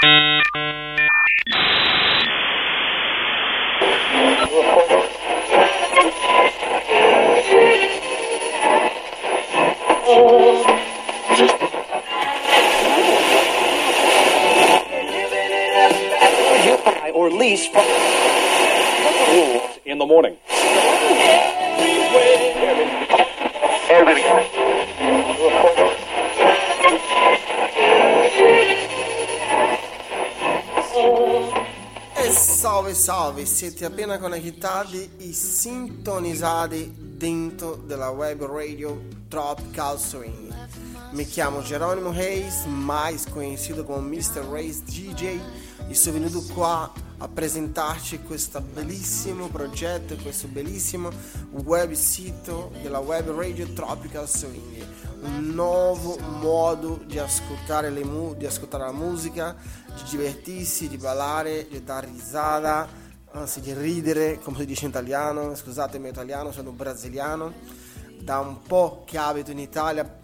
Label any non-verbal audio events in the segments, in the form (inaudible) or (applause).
or lease from in the morning. E salve salve, siete appena connettati e sintonizzati dentro della web radio Tropical Swing. Mi chiamo Geronimo Reis, mais conhecido como Mr. Reis DJ, e sono venuto qua a presentarci questo bellissimo progetto, questo bellissimo web sito della web radio Tropical Swing, un nuovo modo di ascoltare, le mu- di ascoltare la musica, di divertirsi, di ballare, di dare risata, anzi di ridere, come si dice in italiano, scusatemi italiano, sono brasiliano, da un po' che abito in Italia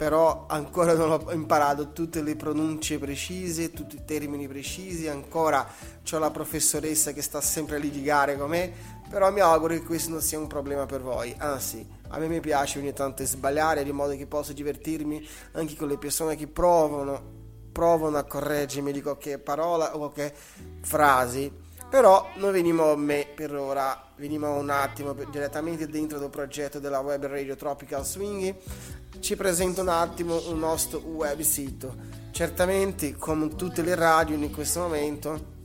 però ancora non ho imparato tutte le pronunce precise, tutti i termini precisi, ancora ho la professoressa che sta sempre a litigare con me, però mi auguro che questo non sia un problema per voi, anzi a me mi piace ogni tanto sbagliare di modo che posso divertirmi anche con le persone che provano, provano a correggermi di qualche parola o qualche frase, però non veniamo a me per ora, veniamo un attimo direttamente dentro del progetto della web radio Tropical Swing ci presento un attimo il nostro web sito. Certamente, come tutte le radio in questo momento,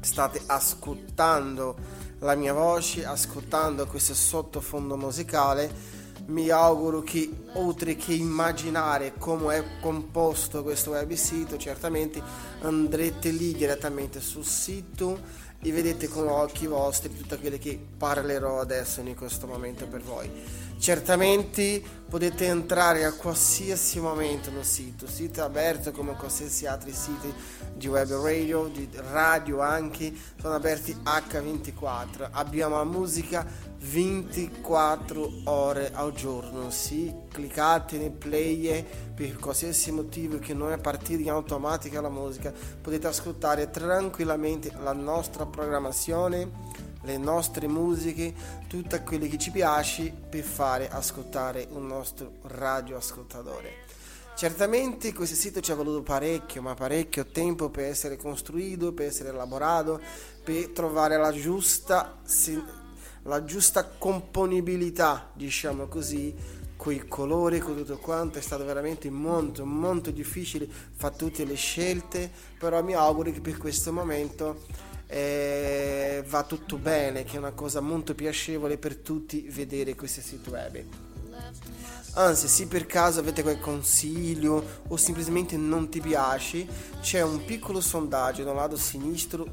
state ascoltando la mia voce, ascoltando questo sottofondo musicale. Mi auguro che oltre che immaginare come è composto questo web sito, certamente andrete lì direttamente sul sito e vedete con occhi vostri tutte quelle che parlerò adesso in questo momento per voi. Certamente potete entrare a qualsiasi momento nel sito, sito aperto come qualsiasi altri siti di web radio, di radio anche, sono aperti H24, abbiamo la musica 24 ore al giorno, sì, cliccate nel play per qualsiasi motivo che non è partita in automatica la musica, potete ascoltare tranquillamente la nostra programmazione le nostre musiche, tutte quelle che ci piace per fare ascoltare un nostro radioascoltatore. Certamente questo sito ci ha voluto parecchio, ma parecchio tempo per essere costruito, per essere elaborato, per trovare la giusta, la giusta componibilità, diciamo così, con i colori, con tutto quanto, è stato veramente molto, molto difficile fare tutte le scelte, però mi auguro che per questo momento eh, va tutto bene, che è una cosa molto piacevole per tutti vedere questi siti web. Anzi, se per caso avete qualche consiglio o semplicemente non ti piace, c'è un piccolo sondaggio dal lato sinistro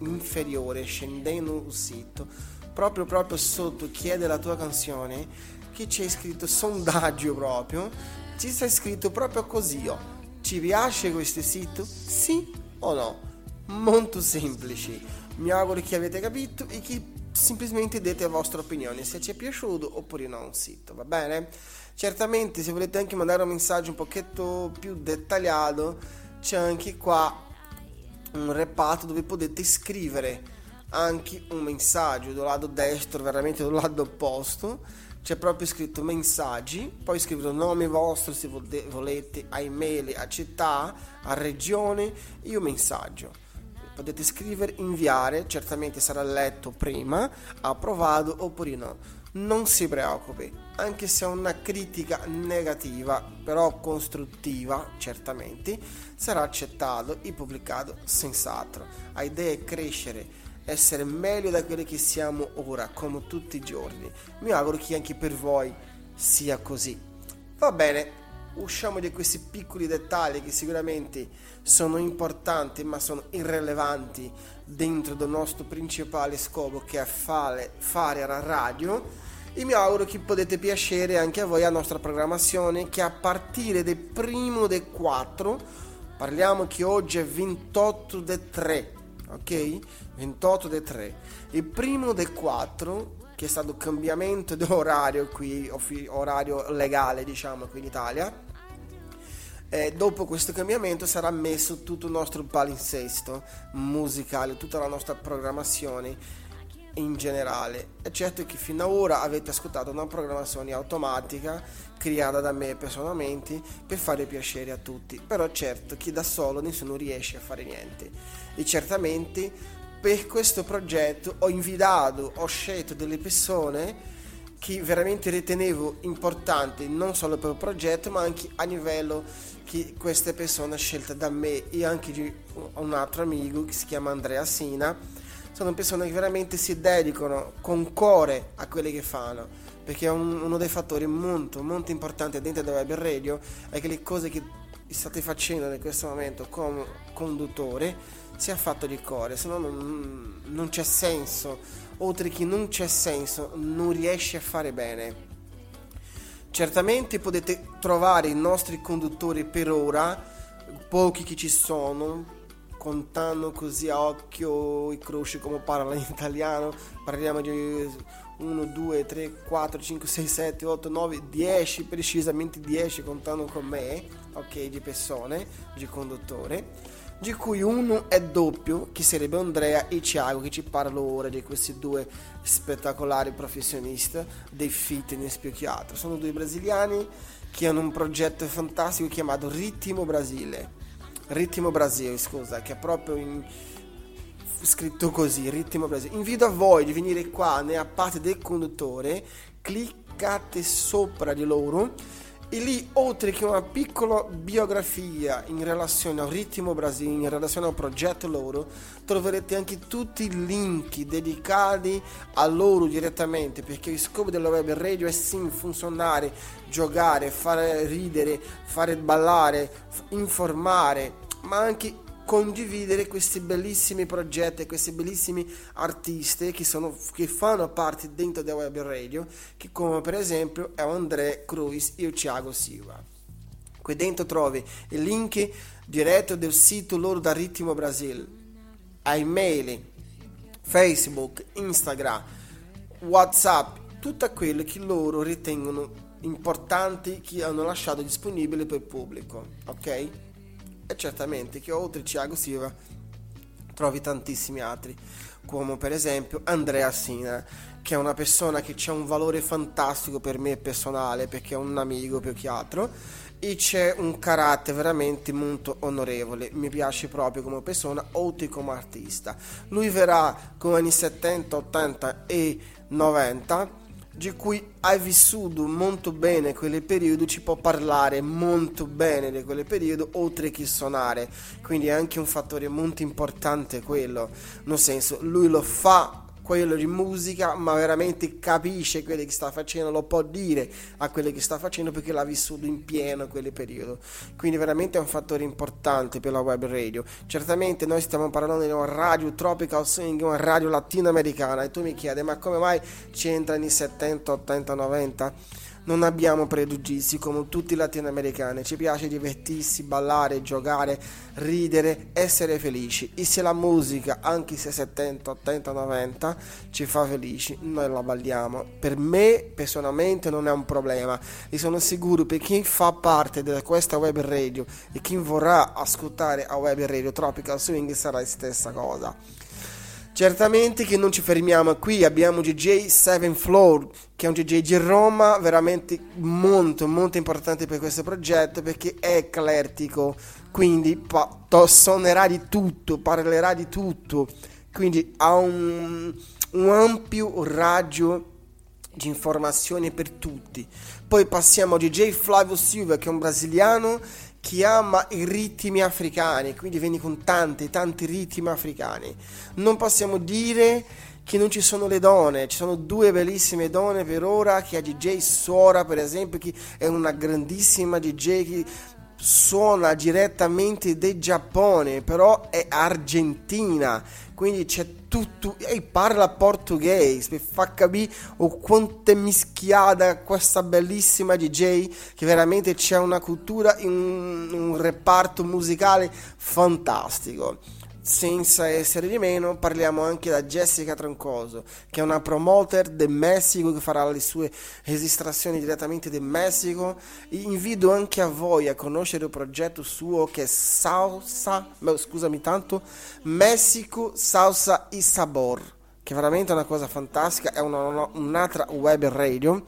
inferiore, scendendo il sito, proprio proprio sotto chiede la tua canzone, che c'è scritto sondaggio proprio, ci sta scritto proprio così, oh. Ci piace questo sito? Sì o no? Molto semplici. Mi auguro che avete capito e che semplicemente dite la vostra opinione se ci è piaciuto oppure no un sito, va bene? Certamente se volete anche mandare un messaggio un pochetto più dettagliato c'è anche qua un reparto dove potete scrivere anche un messaggio dal lato destro, veramente dal lato opposto c'è proprio scritto messaggi, poi scrivete il nome vostro se volete, a email, a città, a regione un messaggio potete scrivere, inviare, certamente sarà letto prima, approvato oppure no. Non si preoccupi, anche se è una critica negativa, però costruttiva, certamente, sarà accettato e pubblicato senz'altro. La idea è crescere, essere meglio da quelli che siamo ora, come tutti i giorni. Mi auguro che anche per voi sia così. Va bene, usciamo di questi piccoli dettagli che sicuramente sono importanti ma sono irrilevanti dentro del nostro principale scopo che è fare, fare la radio. E mi auguro che potete piacere anche a voi la nostra programmazione che a partire del primo del 4 parliamo che oggi è 28 del 3 ok? 28 del 3 il primo del 4 che è stato cambiamento di orario qui, orario legale diciamo qui in Italia eh, dopo questo cambiamento sarà messo tutto il nostro palinsesto musicale, tutta la nostra programmazione in generale. È certo che fino ad ora avete ascoltato una programmazione automatica creata da me personalmente per fare piacere a tutti, però certo che da solo nessuno riesce a fare niente. E certamente per questo progetto ho invitato, ho scelto delle persone che veramente ritenevo importanti non solo per il progetto ma anche a livello che queste persone scelte da me. E anche di un altro amico che si chiama Andrea Sina sono persone che veramente si dedicano con cuore a quelli che fanno perché un, uno dei fattori molto molto importanti dentro del web radio è che le cose che state facendo in questo momento come conduttore sia fatto di cuore se no non, non c'è senso. Oltre che non c'è senso, non riesce a fare bene. Certamente potete trovare i nostri conduttori per ora, pochi che ci sono, contando così a occhio i croci come parla in italiano, parliamo di 1, 2, 3, 4, 5, 6, 7, 8, 9, 10, precisamente 10 contando con me, ok, di persone, di conduttore di cui uno è doppio, che sarebbe Andrea e Thiago, che ci parlo ora di questi due spettacolari professionisti dei fitness più che altro. Sono due brasiliani che hanno un progetto fantastico chiamato Ritmo Brasile. Ritmo Brasile, scusa, che è proprio in, scritto così, Ritmo Brasile. Invito a voi di venire qua nella parte del conduttore, cliccate sopra di loro e lì, oltre che una piccola biografia in relazione al ritmo Brasile, in relazione al progetto loro, troverete anche tutti i link dedicati a loro direttamente, perché il scopo della web radio è sì funzionare, giocare, fare ridere, fare ballare, informare, ma anche condividere questi bellissimi progetti, questi bellissimi artisti che, sono, che fanno parte dentro della web radio, che come per esempio è André Cruz e Thiago Silva. Qui dentro trovi il link diretto del sito loro da Ritmo Brasil, email, Facebook, Instagram, Whatsapp, tutto quello che loro ritengono importanti che hanno lasciato disponibile per il pubblico, ok? E certamente che oltre Thiago Silva trovi tantissimi altri, come per esempio Andrea Sina, che è una persona che ha un valore fantastico per me personale, perché è un amico più che altro, e c'è un carattere veramente molto onorevole, mi piace proprio come persona, oltre come artista. Lui verrà con anni 70, 80 e 90 di cui hai vissuto molto bene quel periodo, ci può parlare molto bene di quel periodo, oltre che suonare. Quindi è anche un fattore molto importante quello. Nel senso, lui lo fa quello di musica, ma veramente capisce quello che sta facendo, lo può dire a quello che sta facendo perché l'ha vissuto in pieno quel periodo. Quindi veramente è un fattore importante per la web radio. Certamente noi stiamo parlando di una radio tropical swing, una radio latinoamericana e tu mi chiedi ma come mai c'entra nei 70, 80, 90? Non abbiamo pregiudizi come tutti i latinoamericani, ci piace divertirsi, ballare, giocare, ridere, essere felici. E se la musica, anche se 70, 80, 90, ci fa felici, noi la balliamo. Per me personalmente non è un problema e sono sicuro per chi fa parte di questa web radio e chi vorrà ascoltare a web radio Tropical Swing sarà la stessa cosa. Certamente che non ci fermiamo qui, abbiamo DJ Seven Floor, che è un DJ di Roma veramente molto molto importante per questo progetto perché è eclettico, quindi pa- suonerà di tutto, parlerà di tutto, quindi ha un, un ampio raggio di informazioni per tutti. Poi passiamo a DJ Flavio Silva, che è un brasiliano che ama i ritmi africani, quindi vieni con tanti, tanti ritmi africani. Non possiamo dire che non ci sono le donne, ci sono due bellissime donne per ora, che è DJ Sora per esempio, che è una grandissima DJ che suona direttamente del Giappone, però è argentina, quindi c'è tutto, e parla portoghese, per far capire o quanto è mischiata questa bellissima DJ, che veramente c'è una cultura, un, un reparto musicale fantastico. Senza essere di meno, parliamo anche da Jessica Troncoso, che è una promoter del Messico che farà le sue registrazioni direttamente del Messico. Invito anche a voi a conoscere il progetto suo che è Salsa, scusami tanto, Messico Salsa y Sabor, che è veramente una cosa fantastica, è una, un'altra web radio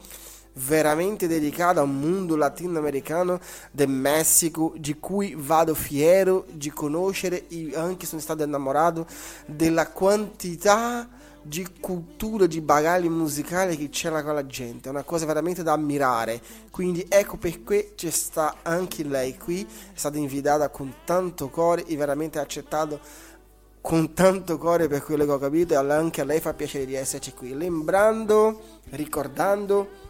veramente dedicata a un mondo latinoamericano del Messico di cui vado fiero di conoscere e anche sono stato innamorato della quantità di cultura, di bagagli musicali che c'era con la gente, è una cosa veramente da ammirare. Quindi ecco perché c'è sta anche lei qui, è stata invitata con tanto cuore e veramente accettato con tanto cuore per quello che ho capito e anche a lei fa piacere di esserci qui. Lembrando, ricordando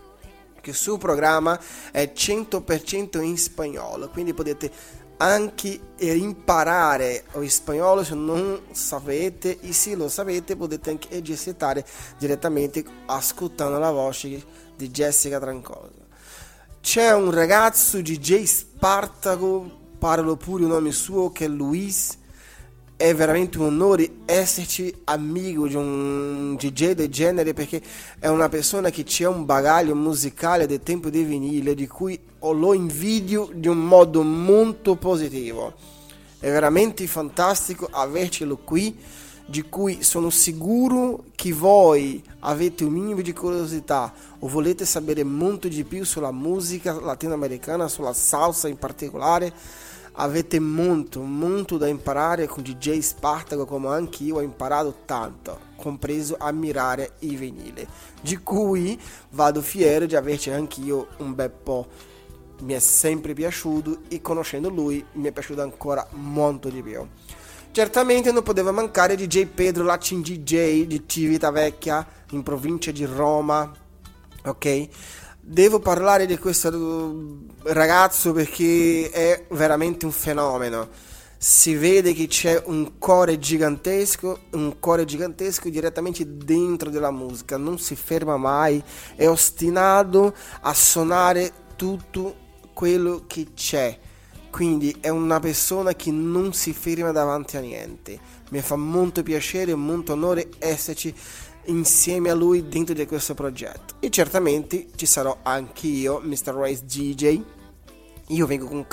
che il suo programma è 100% in spagnolo, quindi potete anche imparare lo spagnolo se non sapete e se lo sapete potete anche esercitare direttamente ascoltando la voce di Jessica Trancosa. C'è un ragazzo DJ Spartaco, parlo pure il nome suo che è Luis è veramente un onore esserci amico di un DJ del genere perché è una persona che ha un bagaglio musicale del tempo di vinile di cui lo invidio di un modo molto positivo. È veramente fantastico avercelo qui, di cui sono sicuro che voi avete un minimo di curiosità o volete sapere molto di più sulla musica latinoamericana, sulla salsa in particolare avete molto, molto da imparare con DJ Spartaco come anche io ho imparato tanto, compreso ammirare i vinili, di cui vado fiero di averci anch'io un bel po'. Mi è sempre piaciuto e conoscendo lui mi è piaciuto ancora molto di più. Certamente non poteva mancare DJ Pedro Lacin DJ di Civitavecchia in provincia di Roma, ok? Devo parlare di questo ragazzo perché è veramente un fenomeno. Si vede che c'è un cuore gigantesco, un cuore gigantesco direttamente dentro della musica, non si ferma mai, è ostinato a suonare tutto quello che c'è. Quindi è una persona che non si ferma davanti a niente. Mi fa molto piacere e molto onore esserci insieme a lui dentro di questo progetto e certamente ci sarò anch'io Mr. Race DJ io vengo con,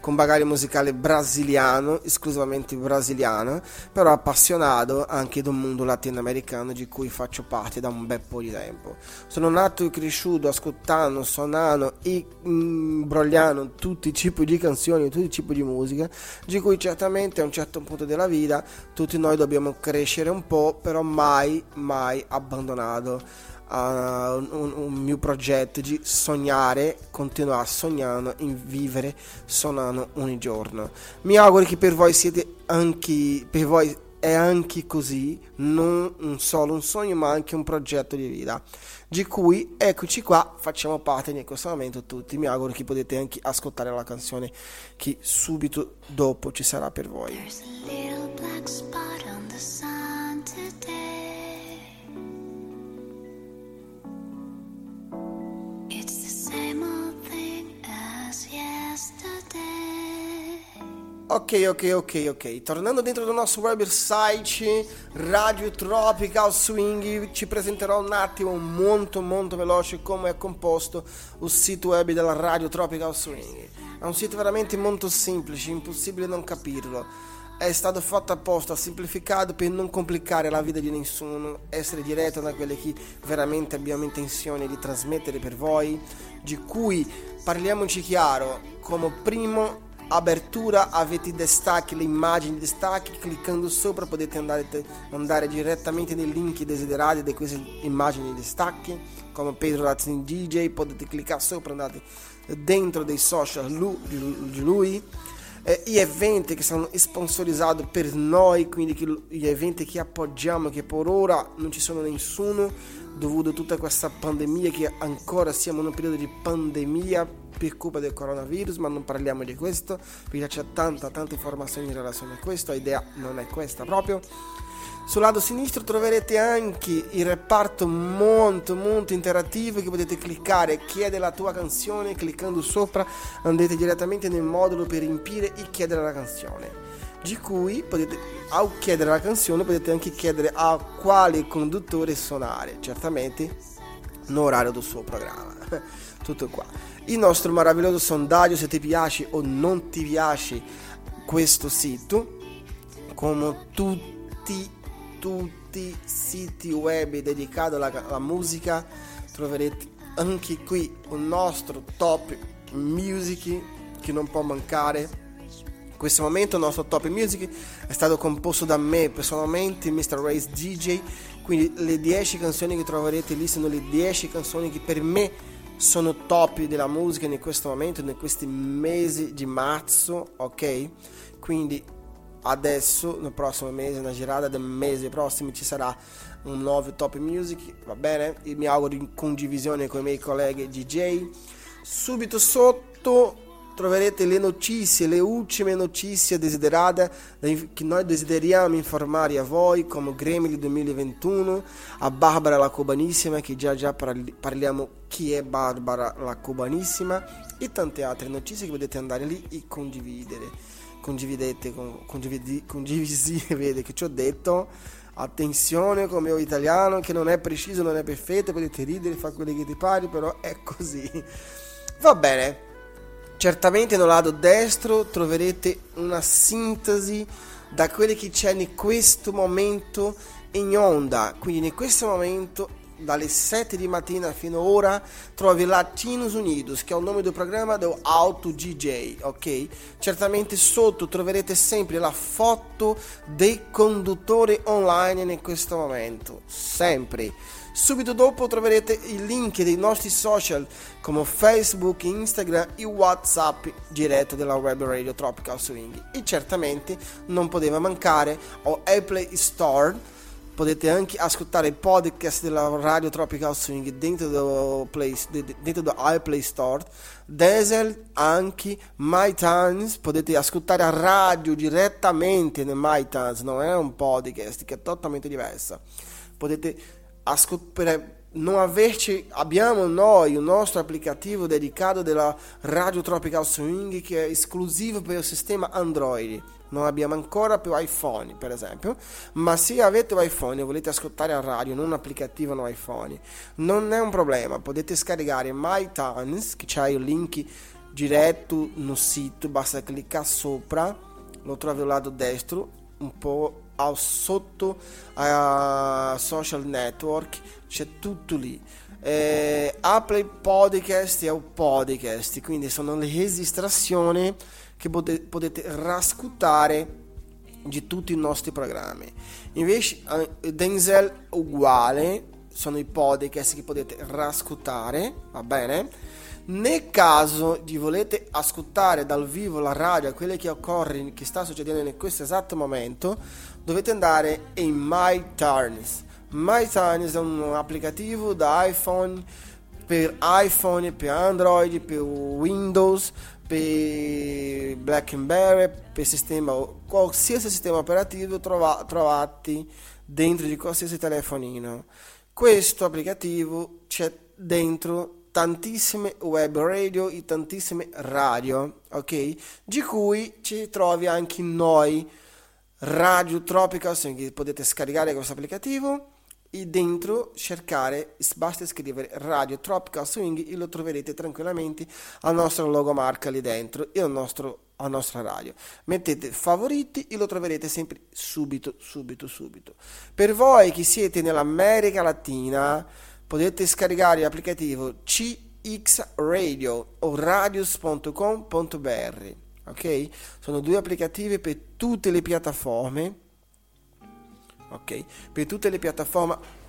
con bagaglio musicale brasiliano, esclusivamente brasiliano, però appassionato anche del mondo latinoamericano di cui faccio parte da un bel po' di tempo. Sono nato e cresciuto ascoltando, suonando e imbrogliando tutti i tipi di canzoni, tutti i tipi di musica, di cui certamente a un certo punto della vita tutti noi dobbiamo crescere un po', però mai, mai abbandonato a un, un, mio progetto di sognare, continuare sognando in vivere suonando ogni giorno. Mi auguro che per voi siete anche per voi è anche così, non un solo un sogno, ma anche un progetto di vita. Di cui eccoci qua, facciamo parte in questo momento tutti. Mi auguro che potete anche ascoltare la canzone che subito dopo ci sarà per voi. Ok, ok, ok, ok. Tornando dentro del nostro website Radio Tropical Swing, ci presenterò un attimo molto molto veloce come è composto il sito web della Radio Tropical Swing. È un sito veramente molto semplice, impossibile non capirlo. È stato fatto apposta, semplificato per non complicare la vita di nessuno, essere diretto da quelle che veramente abbiamo intenzione di trasmettere per voi, di cui parliamoci chiaro, come primo abertura avete le immagini destachi, cliccando sopra potete andare, andare direttamente nei link desiderati di queste immagini destacchi, come Pedro Latin DJ, potete cliccare sopra, andate dentro dei social di lui. Eh, gli eventi che sono sponsorizzati per noi, quindi gli eventi che appoggiamo, che per ora non ci sono nessuno, dovuto a tutta questa pandemia, che ancora siamo in un periodo di pandemia per colpa del coronavirus, ma non parliamo di questo, perché c'è tanta, tanta informazione in relazione a questo, l'idea non è questa proprio. Sul lato sinistro troverete anche il reparto molto molto interattivo che potete cliccare, chiede la tua canzone, cliccando sopra andate direttamente nel modulo per riempire e chiedere la canzone. di cui potete a chiedere la canzone potete anche chiedere a quale conduttore suonare, certamente l'orario del suo programma. (laughs) Tutto qua. Il nostro meraviglioso sondaggio se ti piace o non ti piace questo sito, come tutti, tutti i siti web dedicati alla, alla musica, troverete anche qui un nostro top music che non può mancare in questo momento il nostro top music è stato composto da me personalmente, Mr. Race DJ, quindi le 10 canzoni che troverete lì sono le 10 canzoni che per me sono top della musica in questo momento, in questi mesi di marzo, ok? Quindi adesso, nel prossimo mese, nella girata del mese prossimo ci sarà un nuovo top music, va bene? Io mi auguro in condivisione con i miei colleghi DJ. Subito sotto troverete le notizie, le ultime notizie desiderate che noi desideriamo informare a voi come Gremlin 2021, a Barbara la Cubanissima che già già parliamo chi è Barbara la Cubanissima e tante altre notizie che potete andare lì e condividere. Condividete, condividi, condivisi, (laughs) vede che ci ho detto attenzione come mio italiano che non è preciso, non è perfetto, potete ridere, fare quello che ti pare, però è così. Va bene. Certamente nel lato destro troverete una sintesi da quelli che c'è in questo momento in onda. Quindi in questo momento dalle 7 di mattina fino a ora trovi Latinos Unidos che è il nome del programma del Auto DJ ok certamente sotto troverete sempre la foto dei conduttori online in questo momento sempre Subito dopo troverete i link dei nostri social come Facebook, Instagram e Whatsapp diretto della web radio Tropical Swing. E certamente non poteva mancare o Apple Store potete anche ascoltare il podcast della radio Tropical Swing dentro Play, dentro do iPlay Store Diesel anche MyTunes potete ascoltare a radio direttamente nel MyTunes non è un podcast che è totalmente diverso potete per non averci, abbiamo noi un nostro applicativo dedicato della Radio Tropical Swing che è esclusivo per il sistema Android. Non abbiamo ancora più iPhone, per esempio, ma se avete iPhone e volete ascoltare a radio, non un applicativo no iPhone, non è un problema, potete scaricare MyTunes, che c'è il link diretto no sito, basta cliccare sopra, lo trovi al lato destro, un po' al sotto a social network c'è tutto lì. Eh, Apple Podcast un podcast quindi sono le registrazioni che potete, rascutare di tutti i nostri programmi invece eh, Denzel uguale sono i podcast che potete rascutare va bene nel caso di volete ascoltare dal vivo la radio, quello che occorre, che sta succedendo in questo esatto momento, dovete andare in. My Turns è un applicativo da iPhone per iPhone, per Android, per Windows, per BlackBerry, per sistema, qualsiasi sistema operativo trova, trovati dentro di qualsiasi telefonino. Questo applicativo c'è dentro tantissime web radio e tantissime radio, ok? Di cui ci trovi anche noi, Radio Tropical, quindi potete scaricare questo applicativo e dentro cercare, basta scrivere Radio Tropical Swing e lo troverete tranquillamente al nostro logomarca lì dentro e al nostro, alla nostra radio. Mettete favoriti e lo troverete sempre subito, subito, subito. Per voi che siete nell'America Latina, potete scaricare l'applicativo CX Radio o radius.com.br. Ok? Sono due applicativi per tutte le piattaforme. Ok? Per tutte le piattaforme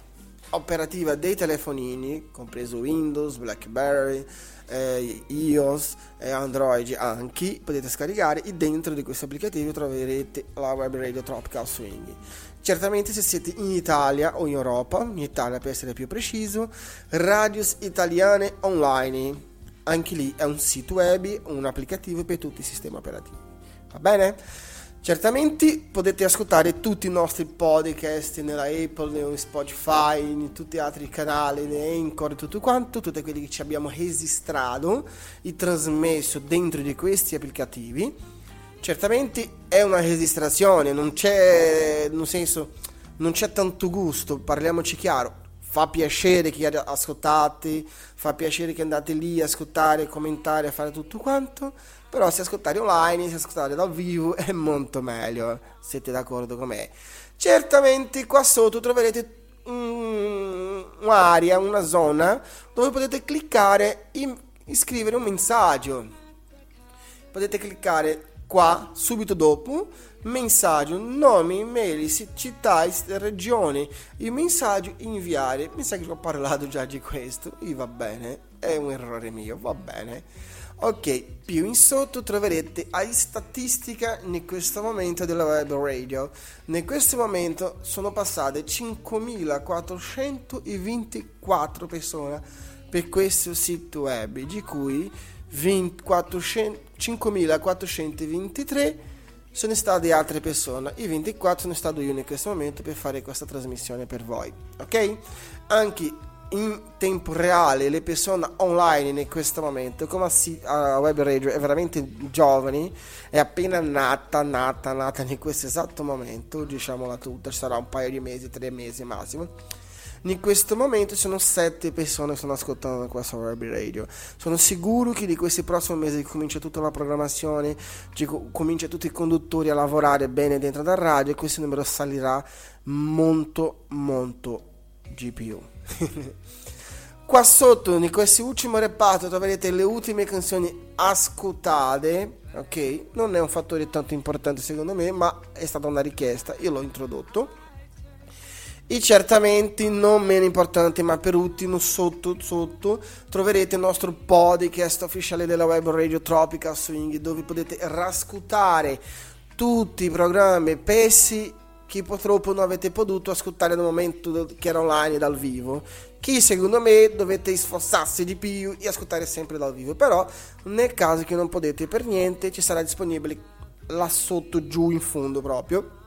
operative dei telefonini, compreso Windows, BlackBerry, eh, iOS e Android anche, potete scaricare e dentro di questo applicativo troverete la web radio Tropical Swing. Certamente se siete in Italia o in Europa, in Italia per essere più preciso, Radius Italiane Online. Anche lì è un sito web, un applicativo per tutti i sistemi operativi. Va bene? Certamente potete ascoltare tutti i nostri podcast nella Apple, in Spotify, in tutti gli altri canali, in Anchor, tutto quanto, tutti quelli che ci abbiamo registrato e trasmesso dentro di questi applicativi Certamente è una registrazione, non c'è, nel senso, non c'è tanto gusto, parliamoci chiaro. Fa piacere che ascoltate, fa piacere che andate lì a ascoltare, commentare, a fare tutto quanto, però se ascoltare online, se ascoltare dal vivo è molto meglio, siete d'accordo con me? Certamente qua sotto troverete un'area, una zona dove potete cliccare e iscrivere un messaggio. Potete cliccare qua subito dopo messaggio, nome, email, città, regione, il messaggio inviare. Mi sa che ho parlato già di questo e va bene, è un errore mio, va bene. Ok, più in sotto troverete la statistica in questo momento della web radio. In questo momento sono passate 5.424 persone per questo sito web, di cui 5.423 sono state altre persone e 24 sono stato io in questo momento per fare questa trasmissione per voi. Ok? Anche in tempo reale le persone online in questo momento come a web radio è veramente giovani è appena nata nata nata in questo esatto momento diciamola tutta sarà un paio di mesi tre mesi massimo in questo momento sono sette persone che stanno ascoltando questa web radio sono sicuro che di questi prossimi mesi comincia tutta la programmazione comincia tutti i conduttori a lavorare bene dentro la radio e questo numero salirà molto molto GPU (laughs) Qua sotto, in questo ultimo reparto, troverete le ultime canzoni ascoltate. Ok, non è un fattore tanto importante secondo me, ma è stata una richiesta, io l'ho introdotto. E certamente non meno importante, ma per ultimo, sotto sotto troverete il nostro podcast ufficiale della web radio Tropical Swing, dove potete rascutare tutti i programmi pessi che purtroppo non avete potuto ascoltare nel momento che era online dal vivo. Che secondo me dovete sforzarsi di più e ascoltare sempre dal vivo. Però nel caso che non potete per niente ci sarà disponibile là sotto giù in fondo proprio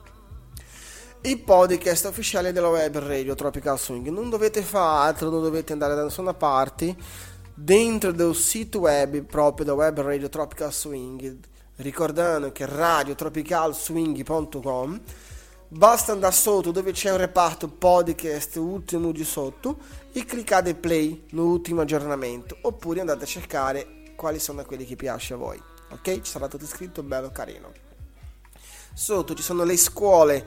il podcast ufficiale della web radio Tropical Swing non dovete fare altro non dovete andare da nessuna parte dentro del sito web proprio da web radio Tropical Swing ricordando che radiotropicalswing.com Basta andare sotto dove c'è un reparto podcast ultimo di sotto e cliccate play l'ultimo aggiornamento oppure andate a cercare quali sono quelli che piace a voi. Ok? Ci sarà tutto scritto bello carino. Sotto ci sono le scuole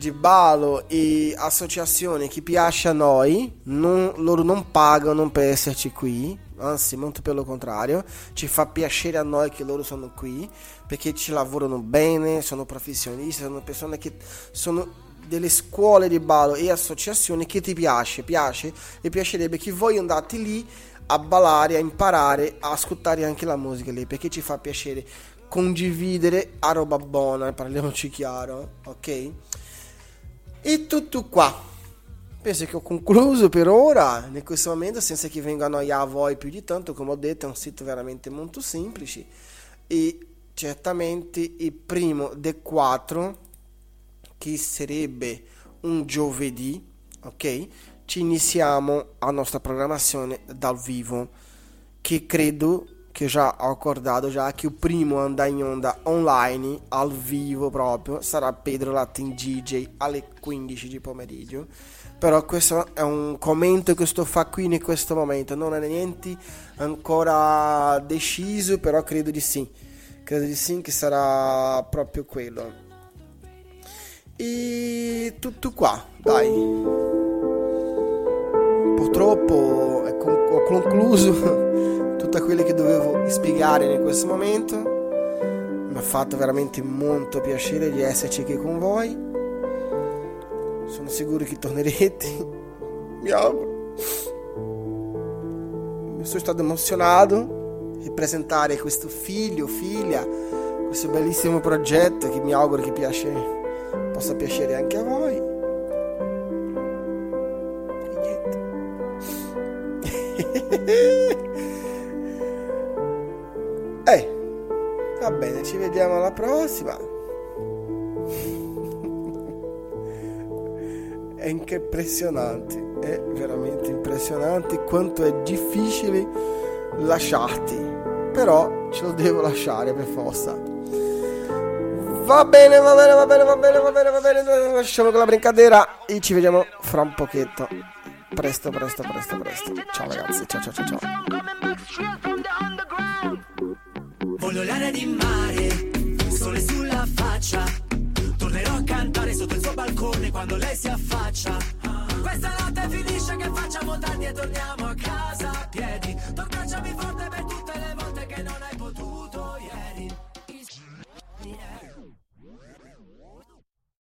di ballo e associazioni che piace a noi, non, loro non pagano per esserci qui, anzi molto per lo contrario, ci fa piacere a noi che loro sono qui perché ci lavorano bene, sono professionisti, sono persone che sono delle scuole di ballo e associazioni che ti piace, piace e piacerebbe che voi andate lì a ballare, a imparare, a ascoltare anche la musica lì perché ci fa piacere condividere a roba buona, parliamoci chiaro, ok? E tutto qua. Penso che ho concluso per ora in questo momento senza che venga a annoiare a voi più di tanto. Come ho detto è un sito veramente molto semplice. E certamente il primo dei quattro che sarebbe un giovedì ok? Ci iniziamo la nostra programmazione dal vivo che credo che già ho accordato già che il primo andare in onda online al vivo proprio sarà Pedro Latin DJ alle 15 di pomeriggio. Però questo è un commento che sto fa qui in questo momento non è niente ancora deciso però credo di sì credo di sì che sarà proprio quello. E tutto qua dai. Purtroppo ho concluso tutto quello che dovevo spiegare in questo momento mi ha fatto veramente molto piacere di esserci qui con voi sono sicuro che tornerete. Mi auguro. Mi sono stato emozionato di presentare questo figlio, figlia, questo bellissimo progetto che mi auguro che piace, possa piacere anche a voi. E niente. (laughs) va bene, ci vediamo alla prossima. è impressionante, è veramente impressionante quanto è difficile lasciarti, però ce lo devo lasciare per forza. Va bene, va bene, va bene, va bene, va bene, va bene. Lasciamo con la brincadera e ci vediamo fra un pochetto. Presto, presto, presto, presto. Ciao ragazzi, ciao ciao ciao ciao. Voglio l'aria di mare, sole sulla faccia. Tornerò a cantare sotto il suo balcone quando lei si affaccia. Questa notte finisce che facciamo tardi e torniamo a casa a piedi. Toccacciami forte